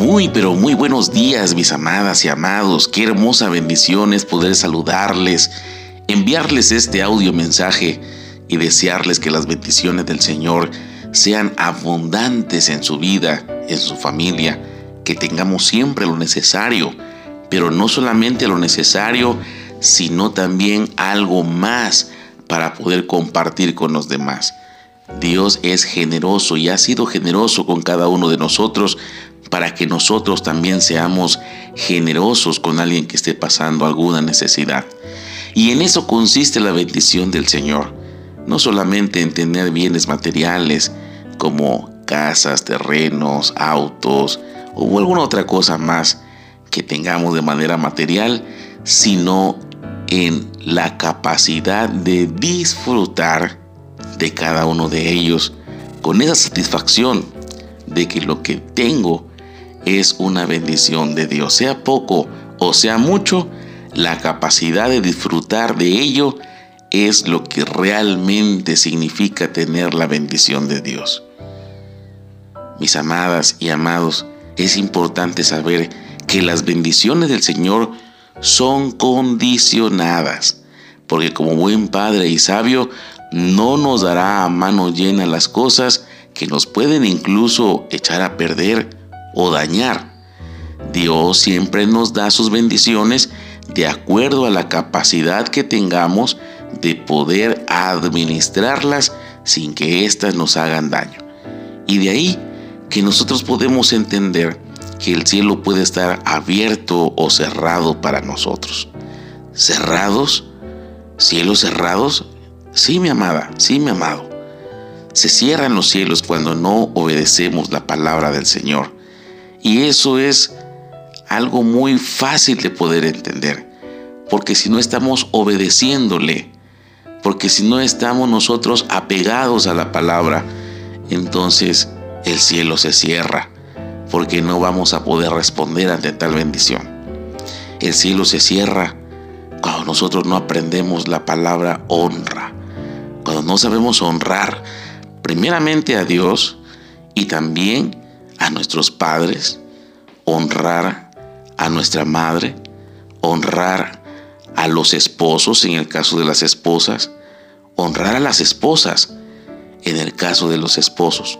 Muy, pero muy buenos días, mis amadas y amados. Qué hermosa bendición es poder saludarles, enviarles este audio mensaje y desearles que las bendiciones del Señor sean abundantes en su vida, en su familia, que tengamos siempre lo necesario, pero no solamente lo necesario, sino también algo más para poder compartir con los demás. Dios es generoso y ha sido generoso con cada uno de nosotros para que nosotros también seamos generosos con alguien que esté pasando alguna necesidad. Y en eso consiste la bendición del Señor, no solamente en tener bienes materiales como casas, terrenos, autos o alguna otra cosa más que tengamos de manera material, sino en la capacidad de disfrutar de cada uno de ellos con esa satisfacción de que lo que tengo es una bendición de Dios, sea poco o sea mucho, la capacidad de disfrutar de ello es lo que realmente significa tener la bendición de Dios. Mis amadas y amados, es importante saber que las bendiciones del Señor son condicionadas, porque como buen padre y sabio, no nos dará a mano llena las cosas que nos pueden incluso echar a perder o dañar. Dios siempre nos da sus bendiciones de acuerdo a la capacidad que tengamos de poder administrarlas sin que éstas nos hagan daño. Y de ahí que nosotros podemos entender que el cielo puede estar abierto o cerrado para nosotros. ¿Cerrados? ¿Cielos cerrados? Sí, mi amada, sí, mi amado. Se cierran los cielos cuando no obedecemos la palabra del Señor. Y eso es algo muy fácil de poder entender. Porque si no estamos obedeciéndole, porque si no estamos nosotros apegados a la palabra, entonces el cielo se cierra, porque no vamos a poder responder ante tal bendición. El cielo se cierra cuando nosotros no aprendemos la palabra honra, cuando no sabemos honrar primeramente a Dios y también a nuestros padres, honrar a nuestra madre, honrar a los esposos en el caso de las esposas, honrar a las esposas en el caso de los esposos,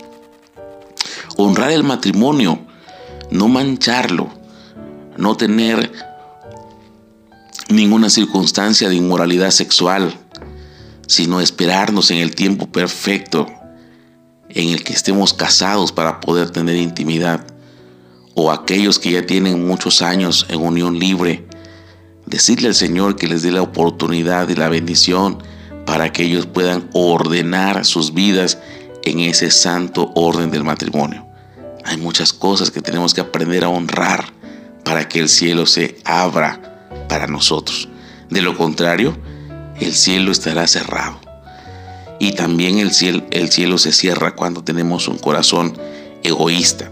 honrar el matrimonio, no mancharlo, no tener ninguna circunstancia de inmoralidad sexual, sino esperarnos en el tiempo perfecto en el que estemos casados para poder tener intimidad, o aquellos que ya tienen muchos años en unión libre, decirle al Señor que les dé la oportunidad y la bendición para que ellos puedan ordenar sus vidas en ese santo orden del matrimonio. Hay muchas cosas que tenemos que aprender a honrar para que el cielo se abra para nosotros. De lo contrario, el cielo estará cerrado. Y también el cielo, el cielo se cierra cuando tenemos un corazón egoísta,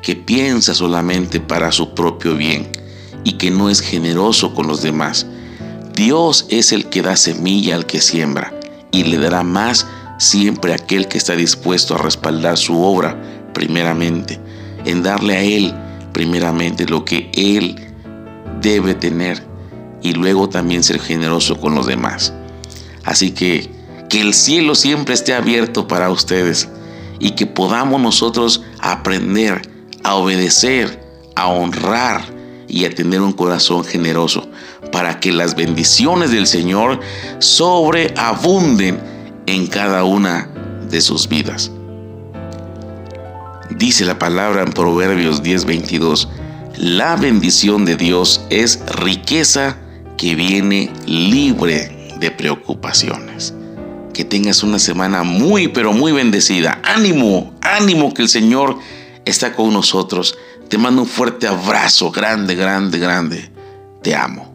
que piensa solamente para su propio bien y que no es generoso con los demás. Dios es el que da semilla al que siembra y le dará más siempre a aquel que está dispuesto a respaldar su obra primeramente, en darle a Él primeramente lo que Él debe tener y luego también ser generoso con los demás. Así que que el cielo siempre esté abierto para ustedes y que podamos nosotros aprender a obedecer, a honrar y a tener un corazón generoso para que las bendiciones del Señor sobreabunden en cada una de sus vidas. Dice la palabra en Proverbios 10:22, la bendición de Dios es riqueza que viene libre de preocupaciones que tengas una semana muy, pero muy bendecida. Ánimo, ánimo que el Señor está con nosotros. Te mando un fuerte abrazo, grande, grande, grande. Te amo.